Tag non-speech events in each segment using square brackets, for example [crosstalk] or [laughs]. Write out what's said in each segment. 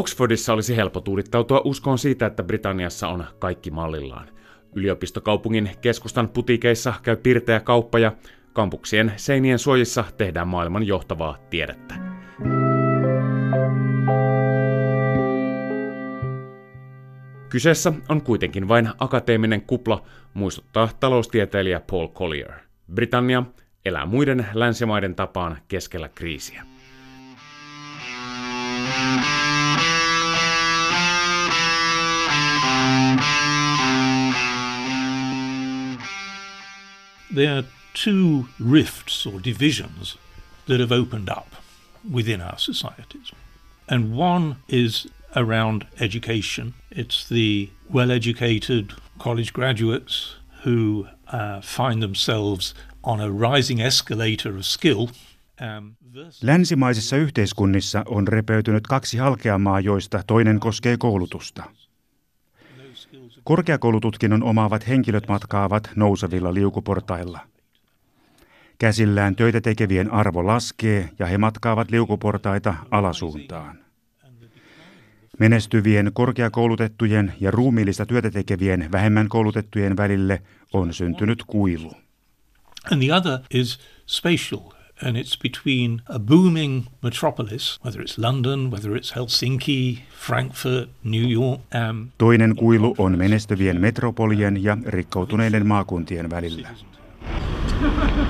Oxfordissa olisi helppo tuudittautua uskoon siitä, että Britanniassa on kaikki mallillaan. Yliopistokaupungin keskustan putikeissa käy pirteä kauppa ja kampuksien seinien suojissa tehdään maailman johtavaa tiedettä. Kyseessä on kuitenkin vain akateeminen kupla, muistuttaa taloustieteilijä Paul Collier. Britannia elää muiden länsimaiden tapaan keskellä kriisiä. There are two rifts or divisions that have opened up within our societies. And one is around education. It's the well educated college graduates who uh, find themselves on a rising escalator of skill. Um, Länsimaisissa yhteiskunnissa on repeytynyt kaksi halkeamaa, joista toinen koskee koulutusta. Korkeakoulututkinnon omaavat henkilöt matkaavat nousevilla liukuportailla. Käsillään töitä tekevien arvo laskee ja he matkaavat liukuportaita alasuuntaan. Menestyvien korkeakoulutettujen ja ruumiillista työtä tekevien vähemmän koulutettujen välille on syntynyt kuilu. And the other is spatial and it's between a booming metropolis, whether it's London, whether it's Helsinki, Frankfurt, New York. Um, Toinen kuilu on menestyvien metropolien ja rikkoutuneiden maakuntien välillä. [laughs]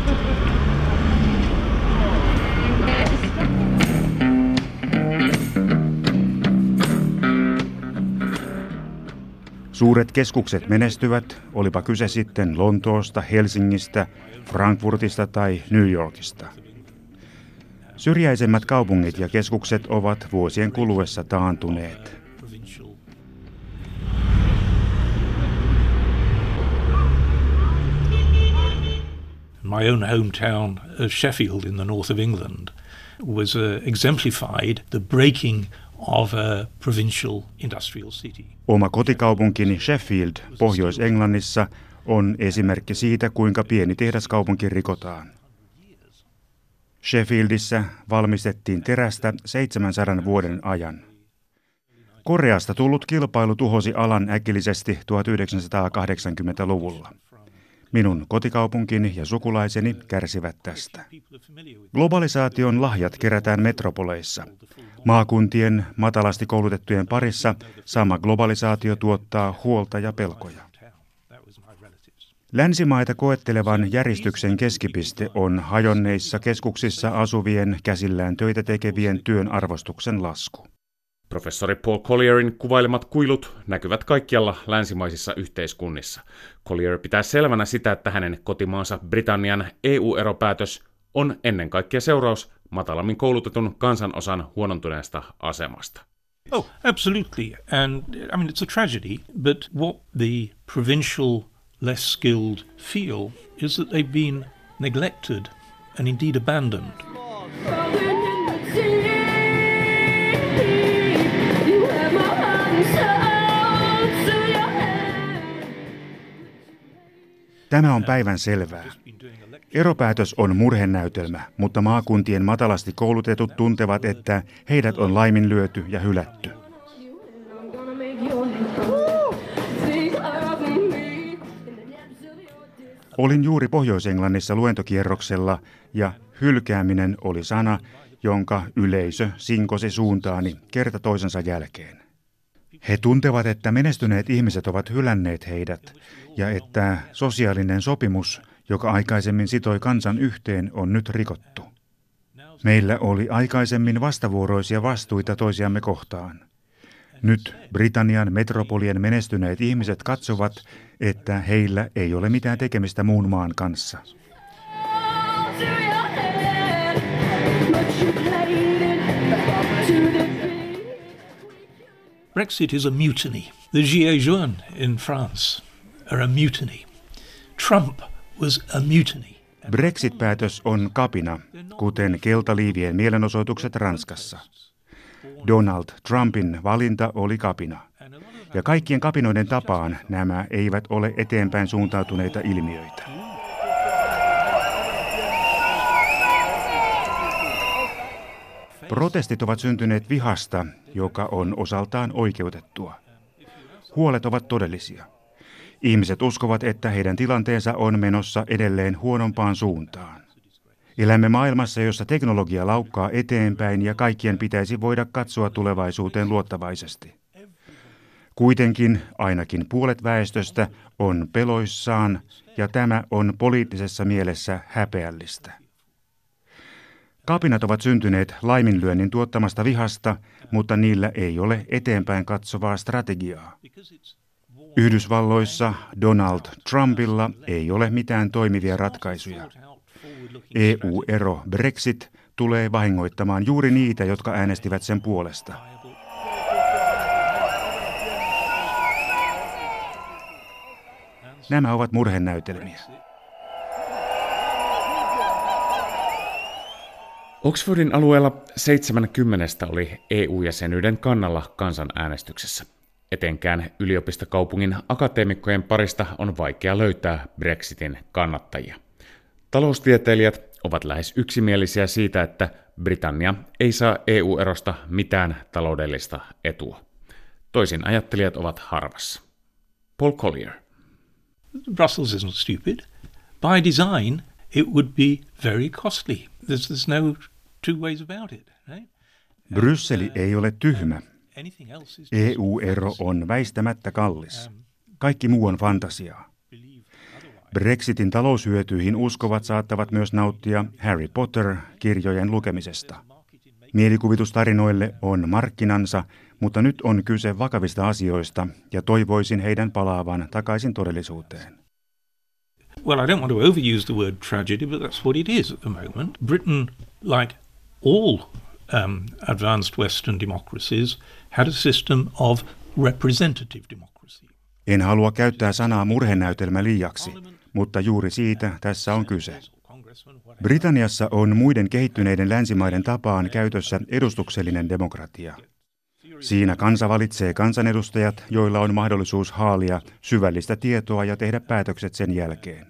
Suuret keskukset menestyvät, olipa kyse sitten Lontoosta, Helsingistä, Frankfurtista tai New Yorkista. Syrjäisemmät kaupungit ja keskukset ovat vuosien kuluessa taantuneet. My own hometown of Sheffield in the north of England was uh, exemplified the breaking of a provincial industrial city. Oma kotikaupunkini Sheffield Pohjois-Englannissa on esimerkki siitä, kuinka pieni tehdaskaupunki rikotaan. Sheffieldissä valmistettiin terästä 700 vuoden ajan. Koreasta tullut kilpailu tuhosi alan äkillisesti 1980-luvulla. Minun kotikaupunkini ja sukulaiseni kärsivät tästä. Globalisaation lahjat kerätään metropoleissa. Maakuntien matalasti koulutettujen parissa sama globalisaatio tuottaa huolta ja pelkoja. Länsimaita koettelevan järjestyksen keskipiste on hajonneissa keskuksissa asuvien käsillään töitä tekevien työn arvostuksen lasku. Professori Paul Collierin kuvailemat kuilut näkyvät kaikkialla länsimaisissa yhteiskunnissa. Collier pitää selvänä sitä, että hänen kotimaansa Britannian EU-eropäätös on ennen kaikkea seuraus matalammin koulutetun kansanosan huonontuneesta asemasta. Oh, absolutely. And I mean, it's a tragedy, but what the provincial less skilled feel is that they've been neglected and indeed abandoned. Tämä on päivän selvää. Eropäätös on murhenäytelmä, mutta maakuntien matalasti koulutetut tuntevat, että heidät on laiminlyöty ja hylätty. Olin juuri Pohjois-Englannissa luentokierroksella ja hylkääminen oli sana, jonka yleisö sinkosi suuntaani kerta toisensa jälkeen. He tuntevat, että menestyneet ihmiset ovat hylänneet heidät ja että sosiaalinen sopimus, joka aikaisemmin sitoi kansan yhteen, on nyt rikottu. Meillä oli aikaisemmin vastavuoroisia vastuita toisiamme kohtaan. Nyt Britannian metropolien menestyneet ihmiset katsovat, että heillä ei ole mitään tekemistä muun maan kanssa. Brexit is a mutiny. The Gilets jaunes in France are a mutiny. Trump was a mutiny. Brexit-päätös on kapina, kuten keltaliivien mielenosoitukset Ranskassa. Donald Trumpin valinta oli kapina. Ja kaikkien kapinoiden tapaan nämä eivät ole eteenpäin suuntautuneita ilmiöitä. Protestit ovat syntyneet vihasta, joka on osaltaan oikeutettua. Huolet ovat todellisia. Ihmiset uskovat, että heidän tilanteensa on menossa edelleen huonompaan suuntaan. Elämme maailmassa, jossa teknologia laukkaa eteenpäin ja kaikkien pitäisi voida katsoa tulevaisuuteen luottavaisesti. Kuitenkin ainakin puolet väestöstä on peloissaan ja tämä on poliittisessa mielessä häpeällistä. Kapinat ovat syntyneet laiminlyönnin tuottamasta vihasta, mutta niillä ei ole eteenpäin katsovaa strategiaa. Yhdysvalloissa Donald Trumpilla ei ole mitään toimivia ratkaisuja. EU-ero Brexit tulee vahingoittamaan juuri niitä, jotka äänestivät sen puolesta. Nämä ovat murhenäytelmiä. Oxfordin alueella 70 oli EU-jäsenyyden kannalla kansanäänestyksessä. Etenkään yliopistokaupungin akateemikkojen parista on vaikea löytää Brexitin kannattajia. Taloustieteilijät ovat lähes yksimielisiä siitä, että Britannia ei saa EU-erosta mitään taloudellista etua. Toisin ajattelijat ovat harvassa. Paul Collier. Brussels isn't stupid. By design, it would be very costly. There's, there's no two ways about it, right? Brysseli ei ole tyhmä. EU-ero on väistämättä kallis. Kaikki muu on fantasiaa. Brexitin taloushyötyihin uskovat saattavat myös nauttia Harry Potter-kirjojen lukemisesta. Mielikuvitustarinoille on markkinansa, mutta nyt on kyse vakavista asioista ja toivoisin heidän palaavan takaisin todellisuuteen. Well, I don't want to overuse the word tragedy, but that's what it is at the moment. Britain, like all um, advanced Western democracies, had a system of representative democracy. En halua käyttää sanaa murhenäytelmä liiaksi, mutta juuri siitä tässä on kyse. Britanniassa on muiden kehittyneiden länsimaiden tapaan käytössä edustuksellinen demokratia. Siinä kansa valitsee kansanedustajat, joilla on mahdollisuus haalia syvällistä tietoa ja tehdä päätökset sen jälkeen.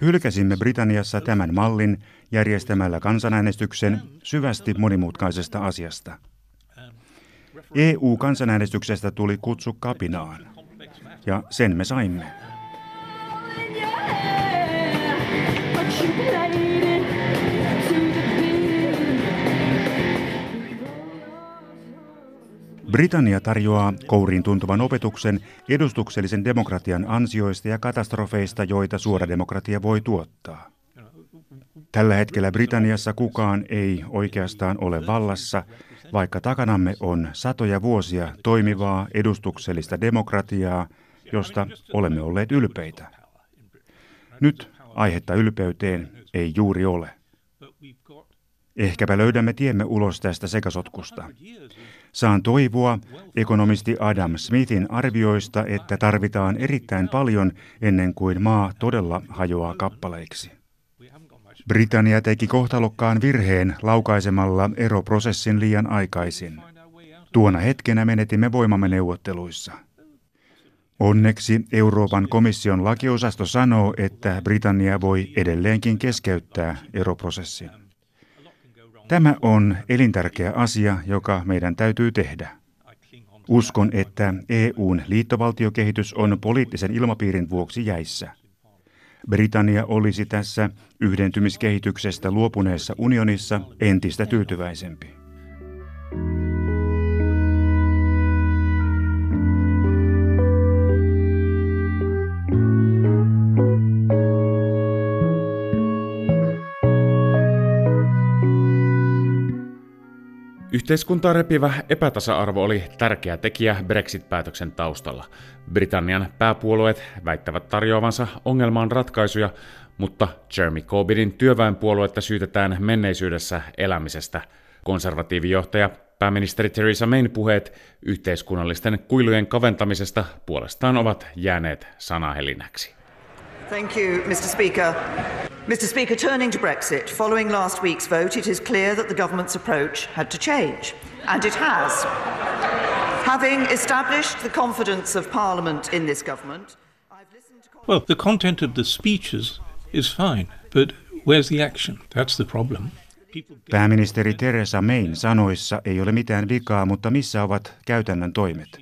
Hylkäsimme Britanniassa tämän mallin järjestämällä kansanäänestyksen syvästi monimutkaisesta asiasta. EU-kansanäänestyksestä tuli kutsu kapinaan, ja sen me saimme. Britannia tarjoaa kouriin tuntuvan opetuksen edustuksellisen demokratian ansioista ja katastrofeista, joita suora demokratia voi tuottaa. Tällä hetkellä Britanniassa kukaan ei oikeastaan ole vallassa, vaikka takanamme on satoja vuosia toimivaa edustuksellista demokratiaa, josta olemme olleet ylpeitä. Nyt aihetta ylpeyteen ei juuri ole. Ehkäpä löydämme tiemme ulos tästä sekasotkusta. Saan toivoa ekonomisti Adam Smithin arvioista, että tarvitaan erittäin paljon ennen kuin maa todella hajoaa kappaleiksi. Britannia teki kohtalokkaan virheen laukaisemalla eroprosessin liian aikaisin. Tuona hetkenä menetimme voimamme neuvotteluissa. Onneksi Euroopan komission lakiosasto sanoo, että Britannia voi edelleenkin keskeyttää eroprosessin. Tämä on elintärkeä asia, joka meidän täytyy tehdä. Uskon, että EUn liittovaltiokehitys on poliittisen ilmapiirin vuoksi jäissä. Britannia olisi tässä yhdentymiskehityksestä luopuneessa unionissa entistä tyytyväisempi. Yhteiskuntaa repivä epätasa-arvo oli tärkeä tekijä Brexit-päätöksen taustalla. Britannian pääpuolueet väittävät tarjoavansa ongelmaan ratkaisuja, mutta Jeremy Corbynin työväenpuoluetta syytetään menneisyydessä elämisestä. Konservatiivijohtaja pääministeri Theresa Mayn puheet yhteiskunnallisten kuilujen kaventamisesta puolestaan ovat jääneet sanahelinäksi. Thank you, Mr. Speaker. Mr. Speaker, turning to Brexit, following last week's vote, it is clear that the government's approach had to change, and it has. Having established the confidence of Parliament in this government, I've listened to. Well, the content of the speeches is fine, but where's the action? That's the problem. Pääministeri Theresa Mayn sanoissa ei ole mitään vikaa, mutta missä ovat käytännön toimet?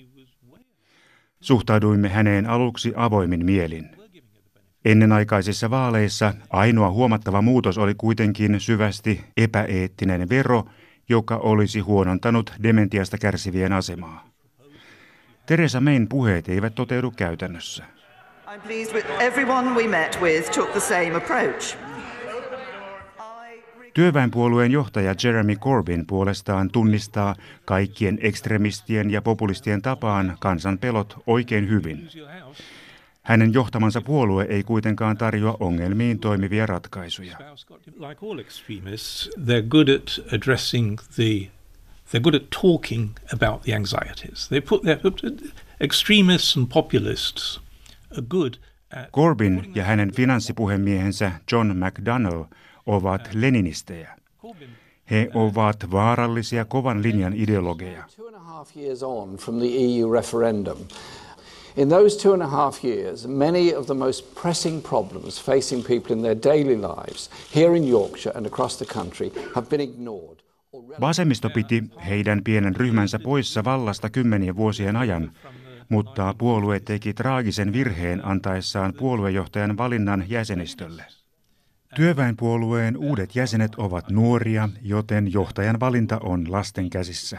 Suhtauduimme häneen aluksi avoimin mielin. Ennenaikaisissa vaaleissa ainoa huomattava muutos oli kuitenkin syvästi epäeettinen vero, joka olisi huonontanut dementiasta kärsivien asemaa. Teresa Mayn puheet eivät toteudu käytännössä. I'm pleased with everyone we met with took the same approach. Työväenpuolueen johtaja Jeremy Corbyn puolestaan tunnistaa kaikkien ekstremistien ja populistien tapaan kansan pelot oikein hyvin. Hänen johtamansa puolue ei kuitenkaan tarjoa ongelmiin toimivia ratkaisuja. They're good at the talking about the anxieties. They put their extremists and populists are good at Corbyn ja hänen finanssipuhemiehensä John McDonnell ovat leninistejä. He ovat vaarallisia kovan linjan ideologeja. In those two and a half years, many of the most pressing problems facing people in their daily lives here in Yorkshire and across the country have been ignored. Vasemmisto piti heidän pienen ryhmänsä poissa vallasta kymmenien vuosien ajan, mutta puolue teki traagisen virheen antaessaan puoluejohtajan valinnan jäsenistölle. Työväenpuolueen uudet jäsenet ovat nuoria, joten johtajan valinta on lasten käsissä.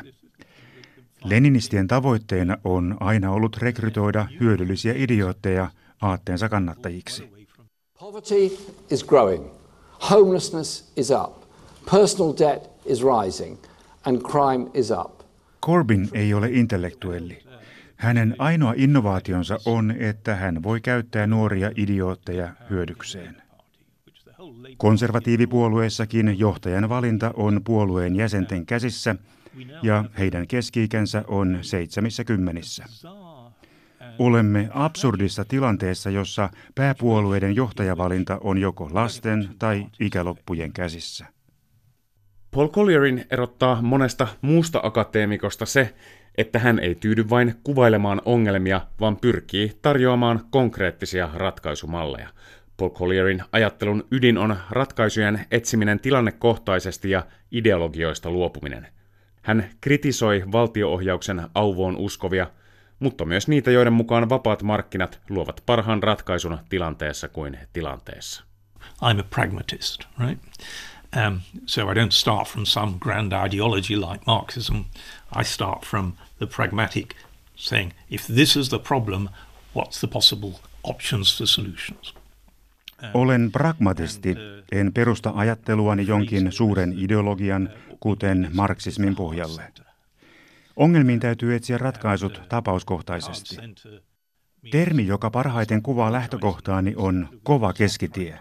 Leninistien tavoitteena on aina ollut rekrytoida hyödyllisiä idiootteja aatteensa kannattajiksi. Poverty is growing. Homelessness is up. Personal debt is rising. And crime is up. Corbyn ei ole intellektuelli. Hänen ainoa innovaationsa on, että hän voi käyttää nuoria idiootteja hyödykseen. Konservatiivipuolueessakin johtajan valinta on puolueen jäsenten käsissä ja heidän keski-ikänsä on seitsemissä kymmenissä. Olemme absurdissa tilanteessa, jossa pääpuolueiden johtajavalinta on joko lasten tai ikäloppujen käsissä. Paul Collierin erottaa monesta muusta akateemikosta se, että hän ei tyydy vain kuvailemaan ongelmia, vaan pyrkii tarjoamaan konkreettisia ratkaisumalleja. Paul Collierin ajattelun ydin on ratkaisujen etsiminen tilannekohtaisesti ja ideologioista luopuminen. Hän kritisoi valtioohjauksen auvoon uskovia, mutta myös niitä, joiden mukaan vapaat markkinat luovat parhaan ratkaisun tilanteessa kuin tilanteessa. I'm a pragmatist, right? Um, so I don't start from some grand ideology like Marxism. I start from the pragmatic, saying if this is the problem, what's the possible options for solutions? Olen pragmatisti, en perusta ajatteluani jonkin suuren ideologian, kuten marksismin pohjalle. Ongelmiin täytyy etsiä ratkaisut tapauskohtaisesti. Termi, joka parhaiten kuvaa lähtökohtaani, on kova keskitie.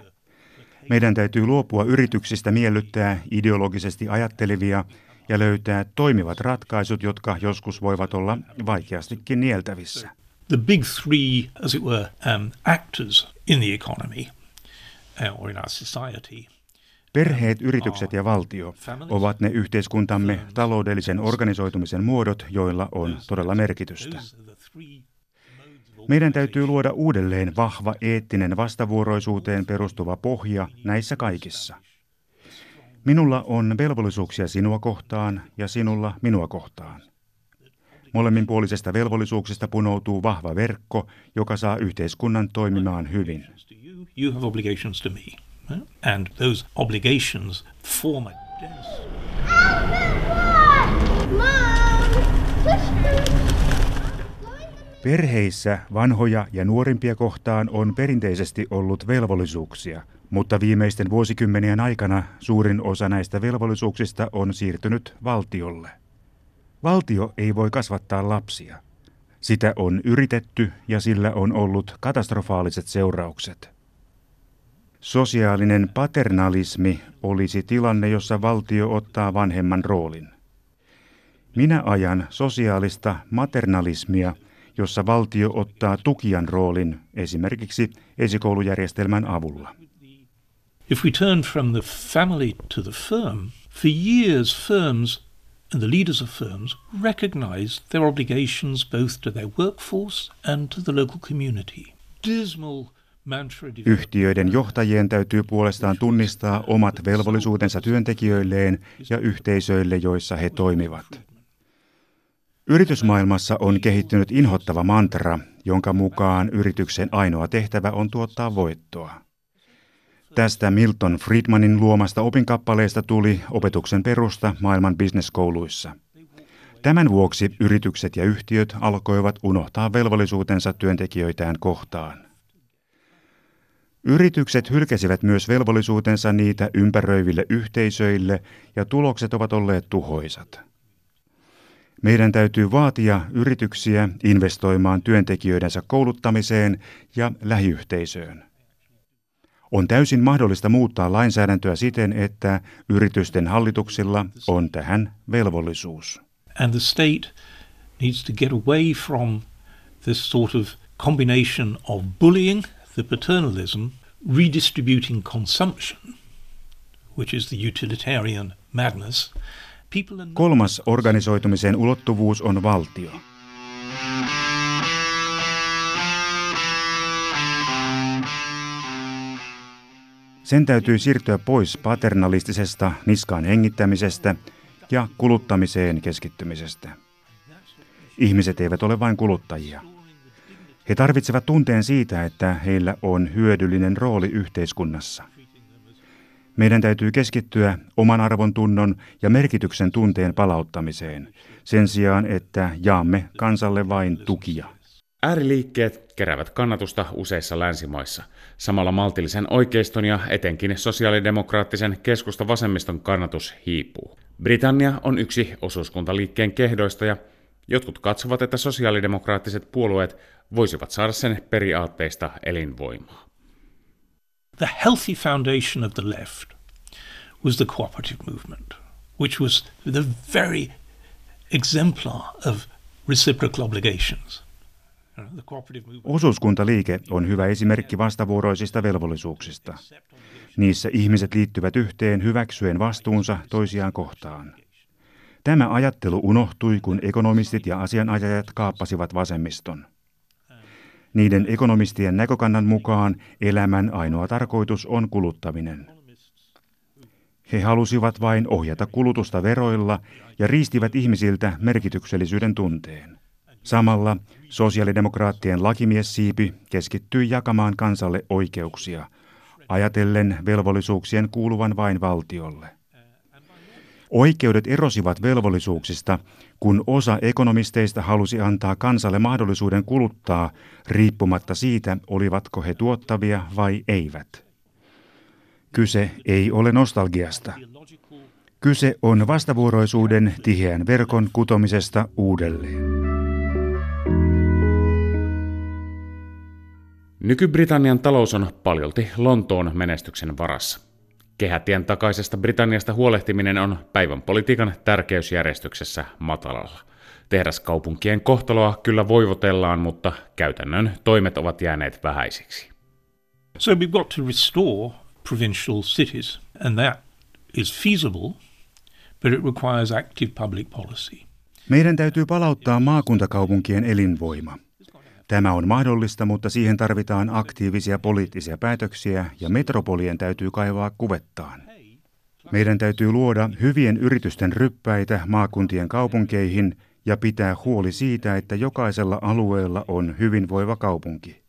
Meidän täytyy luopua yrityksistä miellyttää ideologisesti ajattelevia ja löytää toimivat ratkaisut, jotka joskus voivat olla vaikeastikin nieltävissä. The big three, as it were, um, actors in the economy or in our society. Perheet, yritykset ja valtio ovat ne yhteiskuntamme taloudellisen organisoitumisen muodot, joilla on todella merkitystä. Meidän täytyy luoda uudelleen vahva eettinen vastavuoroisuuteen perustuva pohja näissä kaikissa. Minulla on velvollisuuksia sinua kohtaan ja sinulla minua kohtaan. Molemminpuolisesta velvollisuuksista punoutuu vahva verkko, joka saa yhteiskunnan toimimaan hyvin you have obligations to me. And those obligations form a dense. Perheissä vanhoja ja nuorimpia kohtaan on perinteisesti ollut velvollisuuksia, mutta viimeisten vuosikymmenien aikana suurin osa näistä velvollisuuksista on siirtynyt valtiolle. Valtio ei voi kasvattaa lapsia. Sitä on yritetty ja sillä on ollut katastrofaaliset seuraukset. Sosiaalinen paternalismi olisi tilanne, jossa valtio ottaa vanhemman roolin. Minä ajan sosiaalista maternalismia, jossa valtio ottaa tukijan roolin esimerkiksi esikoulujärjestelmän avulla. If we turn from the family to the firm, for years firms and the leaders of firms recognized their obligations both to their workforce and to the local community. Dismal Yhtiöiden johtajien täytyy puolestaan tunnistaa omat velvollisuutensa työntekijöilleen ja yhteisöille, joissa he toimivat. Yritysmaailmassa on kehittynyt inhottava mantra, jonka mukaan yrityksen ainoa tehtävä on tuottaa voittoa. Tästä Milton Friedmanin luomasta opinkappaleesta tuli opetuksen perusta maailman bisneskouluissa. Tämän vuoksi yritykset ja yhtiöt alkoivat unohtaa velvollisuutensa työntekijöitään kohtaan. Yritykset hylkäsivät myös velvollisuutensa niitä ympäröiville yhteisöille ja tulokset ovat olleet tuhoisat. Meidän täytyy vaatia yrityksiä investoimaan työntekijöidensä kouluttamiseen ja lähiyhteisöön. On täysin mahdollista muuttaa lainsäädäntöä siten, että yritysten hallituksilla on tähän velvollisuus. And the state needs to get away from this sort of combination of bullying, the paternalism, redistributing consumption, which is the utilitarian madness. Kolmas organisoitumisen ulottuvuus on valtio. Sen täytyy siirtyä pois paternalistisesta niskaan hengittämisestä ja kuluttamiseen keskittymisestä. Ihmiset eivät ole vain kuluttajia. He tarvitsevat tunteen siitä, että heillä on hyödyllinen rooli yhteiskunnassa. Meidän täytyy keskittyä oman arvon tunnon ja merkityksen tunteen palauttamiseen, sen sijaan, että jaamme kansalle vain tukia. Ääriliikkeet keräävät kannatusta useissa länsimaissa. Samalla maltillisen oikeiston ja etenkin sosiaalidemokraattisen keskusta-vasemmiston kannatus hiipuu. Britannia on yksi osuuskuntaliikkeen kehdoista ja jotkut katsovat, että sosiaalidemokraattiset puolueet voisivat saada sen periaatteista elinvoimaa. The healthy foundation of the left was the cooperative movement, which was the very exemplar of reciprocal obligations. Osuuskuntaliike on hyvä esimerkki vastavuoroisista velvollisuuksista. Niissä ihmiset liittyvät yhteen hyväksyen vastuunsa toisiaan kohtaan. Tämä ajattelu unohtui, kun ekonomistit ja asianajajat kaappasivat vasemmiston. Niiden ekonomistien näkökannan mukaan elämän ainoa tarkoitus on kuluttaminen. He halusivat vain ohjata kulutusta veroilla ja riistivät ihmisiltä merkityksellisyyden tunteen. Samalla sosiaalidemokraattien lakimiessiipi keskittyi jakamaan kansalle oikeuksia, ajatellen velvollisuuksien kuuluvan vain valtiolle. Oikeudet erosivat velvollisuuksista, kun osa ekonomisteista halusi antaa kansalle mahdollisuuden kuluttaa riippumatta siitä, olivatko he tuottavia vai eivät. Kyse ei ole nostalgiasta. Kyse on vastavuoroisuuden tiheän verkon kutomisesta uudelleen. Nyky-Britannian talous on paljolti Lontoon menestyksen varassa. Kehätien takaisesta Britanniasta huolehtiminen on päivän politiikan tärkeysjärjestyksessä matalalla. Tehdaskaupunkien kohtaloa kyllä voivotellaan, mutta käytännön toimet ovat jääneet vähäisiksi. So we've got to restore provincial cities, and that is feasible, but it requires active public policy. Meidän täytyy palauttaa maakuntakaupunkien elinvoima. Tämä on mahdollista, mutta siihen tarvitaan aktiivisia poliittisia päätöksiä ja metropolien täytyy kaivaa kuvettaan. Meidän täytyy luoda hyvien yritysten ryppäitä maakuntien kaupunkeihin ja pitää huoli siitä, että jokaisella alueella on hyvinvoiva kaupunki.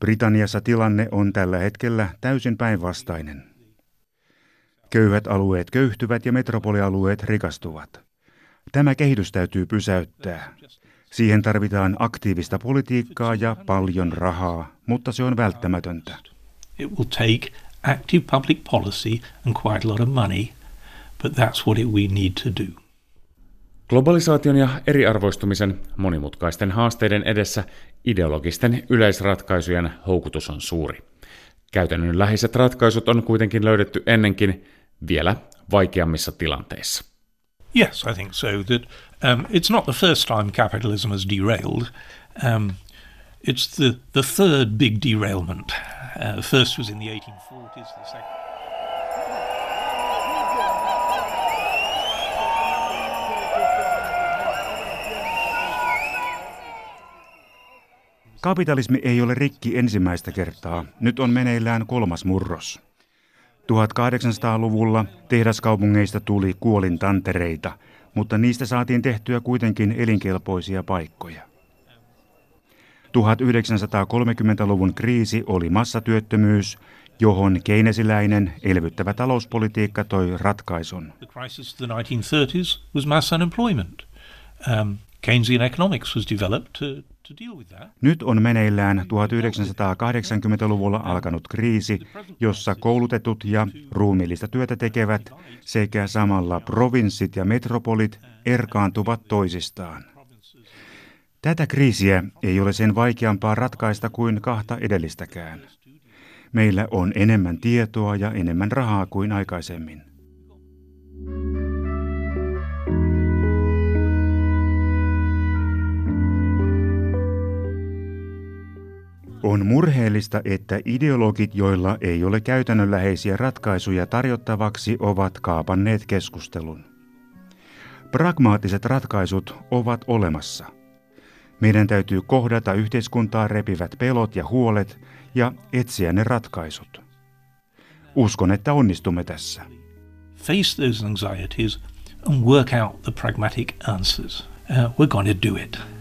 Britanniassa tilanne on tällä hetkellä täysin päinvastainen. Köyhät alueet köyhtyvät ja metropolialueet rikastuvat. Tämä kehitys täytyy pysäyttää. Siihen tarvitaan aktiivista politiikkaa ja paljon rahaa, mutta se on välttämätöntä. It will take active public policy and quite a lot of money, but that's what it we need to do. Globalisaation ja eriarvoistumisen monimutkaisten haasteiden edessä ideologisten yleisratkaisujen houkutus on suuri. Käytännön läheiset ratkaisut on kuitenkin löydetty ennenkin vielä vaikeammissa tilanteissa. Yes, I think so. That Um, it's not the first time capitalism has derailed. Um, it's the, the third big derailment. Uh, the first was in the 1840s, the second. Kapitalismi ei ole rikki ensimmäistä kertaa. Nyt on meneillään kolmas murros. 1800-luvulla tehdaskaupungeista tuli kuolintantereita, mutta niistä saatiin tehtyä kuitenkin elinkelpoisia paikkoja. 1930-luvun kriisi oli massatyöttömyys, johon keinesiläinen elvyttävä talouspolitiikka toi ratkaisun. The crisis of the 1930s was mass unemployment. Um, Keynesian economics was developed to, to deal with that. Nyt on meneillään 1980-luvulla alkanut kriisi, jossa koulutetut ja ruumiillista työtä tekevät sekä samalla provinssit ja metropolit erkaantuvat toisistaan. Tätä kriisiä ei ole sen vaikeampaa ratkaista kuin kahta edellistäkään. Meillä on enemmän tietoa ja enemmän rahaa kuin aikaisemmin. On murheellista, että ideologit, joilla ei ole käytännönläheisiä ratkaisuja tarjottavaksi, ovat kaapanneet keskustelun. Pragmaattiset ratkaisut ovat olemassa. Meidän täytyy kohdata yhteiskuntaa repivät pelot ja huolet ja etsiä ne ratkaisut. Uskon, että onnistumme tässä. Face those anxieties and work out the pragmatic answers. Uh, we're going to do it.